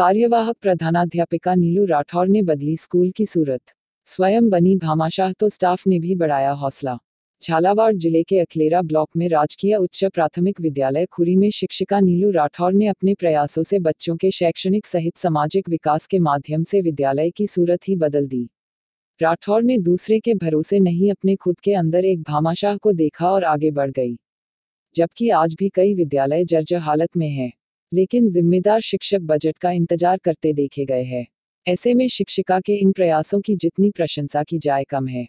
कार्यवाहक प्रधानाध्यापिका नीलू राठौर ने बदली स्कूल की सूरत। स्वयं बनी भामाशाह तो स्टाफ ने भी बढ़ाया हौसला। झालावाड़ ज़िले के अखलेरा ब्लॉक में राजकीय उच्च प्राथमिक विद्यालय खुरी में शिक्षिका नीलू राठौर ने अपने प्रयासों से बच्चों के शैक्षणिक सहित सामाजिक विकास के माध्यम से विद्यालय की सूरत ही बदल दी। राठौर ने दूसरे के भरोसे नहीं अपने खुद के अंदर एक भामाशाह को देखा और आगे बढ़ गई। जबकि आज भी कई विद्यालय जर्जर हालत में हैं। लेकिन जिम्मेदार शिक्षक बजट का इंतज़ार करते देखे गए हैं। ऐसे में शिक्षिका के इन प्रयासों की जितनी प्रशंसा की जाए कम है।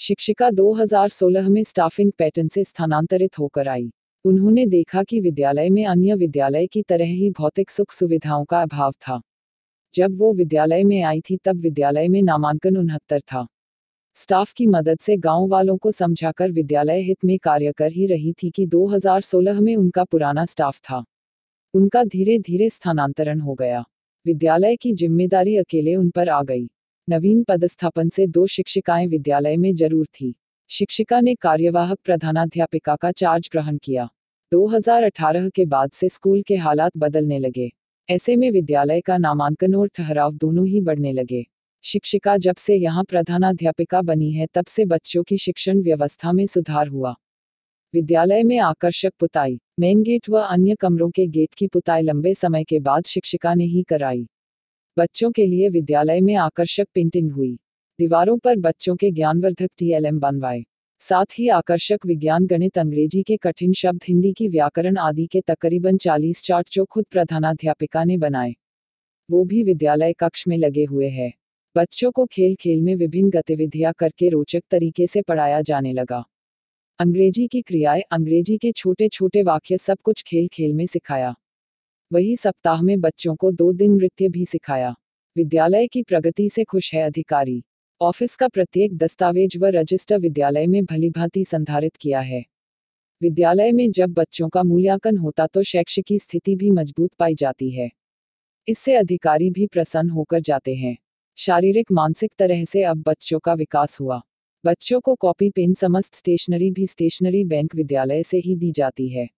शिक्षिका 2016 में स्टाफिंग पैटर्न से स्थानांतरित होकर आई। उन्होंने देखा कि विद्यालय में अन्य विद्यालय की तरह ही भौतिक सुख सुविधाओं का अभाव था। जब वो विद्यालय में आई थी तब विद्यालय में नामांकन उनहत्तर था। स्टाफ की मदद से गाँव वालों को समझाकर विद्यालय हित में कार्य कर ही रही थी कि 2016 में उनका पुराना स्टाफ था। उनका धीरे धीरे स्थानांतरण हो गया। विद्यालय की ज़िम्मेदारी अकेले उन पर आ गई। नवीन पदस्थापन से दो शिक्षिकाएँ विद्यालय में ज़रूर थी। शिक्षिका ने कार्यवाहक प्रधानाध्यापिका का चार्ज ग्रहण किया। 2018 के बाद से स्कूल के हालात बदलने लगे। ऐसे में विद्यालय का नामांकन और ठहराव दोनों ही बढ़ने लगे। शिक्षिका जब से यहाँ प्रधानाध्यापिका बनी है तब से बच्चों की शिक्षण व्यवस्था में सुधार हुआ। विद्यालय में आकर्षक पुताई। मेन गेट व अन्य कमरों के गेट की पुताई लंबे समय के बाद शिक्षिका ने ही कराई। बच्चों के लिए विद्यालय में आकर्षक पेंटिंग हुई। दीवारों पर बच्चों के ज्ञानवर्धक टीएलएम बनवाए। साथ ही आकर्षक विज्ञान, गणित, अंग्रेज़ी के कठिन शब्द, हिंदी की व्याकरण आदि के तकरीबन 40 चार्ट जो खुद प्रधानाध्यापिका ने बनाए। वो भी विद्यालय कक्ष में लगे हुए हैं। बच्चों को खेल खेल में विभिन्न गतिविधियाँ करके रोचक तरीके से पढ़ाया जाने लगा। अंग्रेज़ी की क्रियाएँ अंग्रेज़ी के छोटे छोटे वाक्य सब कुछ खेल खेल में सिखाया। वही सप्ताह में बच्चों को दो दिन नृत्य भी सिखाया। विद्यालय की प्रगति से खुश है अधिकारी। ऑफ़िस का प्रत्येक दस्तावेज़ व रजिस्टर विद्यालय में भलीभांति संधारित किया है। विद्यालय में जब बच्चों का मूल्यांकन होता तो शैक्षिकी स्थिति भी मज़बूत पाई जाती है। इससे अधिकारी भी प्रसन्न होकर जाते हैं। शारीरिक मानसिक तरह से अब बच्चों का विकास हुआ। बच्चों को कॉपी पेन समस्त स्टेशनरी भी स्टेशनरी बैंक विद्यालय से ही दी जाती है।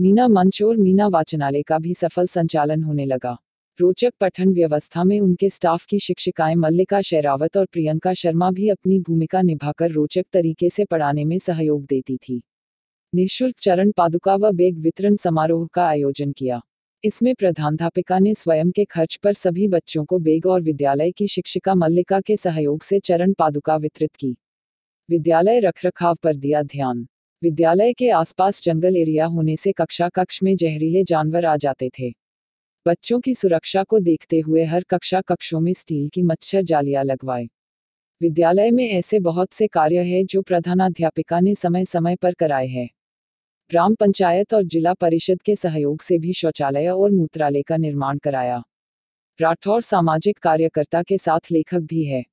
मीना मंच और मीना वाचनालय का भी सफल संचालन होने लगा। रोचक पठन व्यवस्था में उनके स्टाफ की शिक्षिकाएँ मल्लिका शेरावत और प्रियंका शर्मा भी अपनी भूमिका निभाकर रोचक तरीके से पढ़ाने में सहयोग देती थी। निःशुल्क चरण पादुका व बेग वितरण समारोह का आयोजन किया। इसमें प्रधानाध्यापिका ने स्वयं के खर्च पर सभी बच्चों को बेग और विद्यालय की शिक्षिका मल्लिका के सहयोग से चरण पादुका वितरित की। विद्यालय रखरखाव पर दिया ध्यान। विद्यालय के आसपास जंगल एरिया होने से कक्षा कक्ष में जहरीले जानवर आ जाते थे। बच्चों की सुरक्षा को देखते हुए हर कक्षा कक्षों में स्टील की मच्छर जालियाँ लगवाए। विद्यालय में ऐसे बहुत से कार्य है जो प्रधानाध्यापिका ने समय समय पर कराए हैं। ग्राम पंचायत और जिला परिषद के सहयोग से भी शौचालय और मूत्रालय का निर्माण कराया। राठौर सामाजिक कार्यकर्ता के साथ लेखक भी है।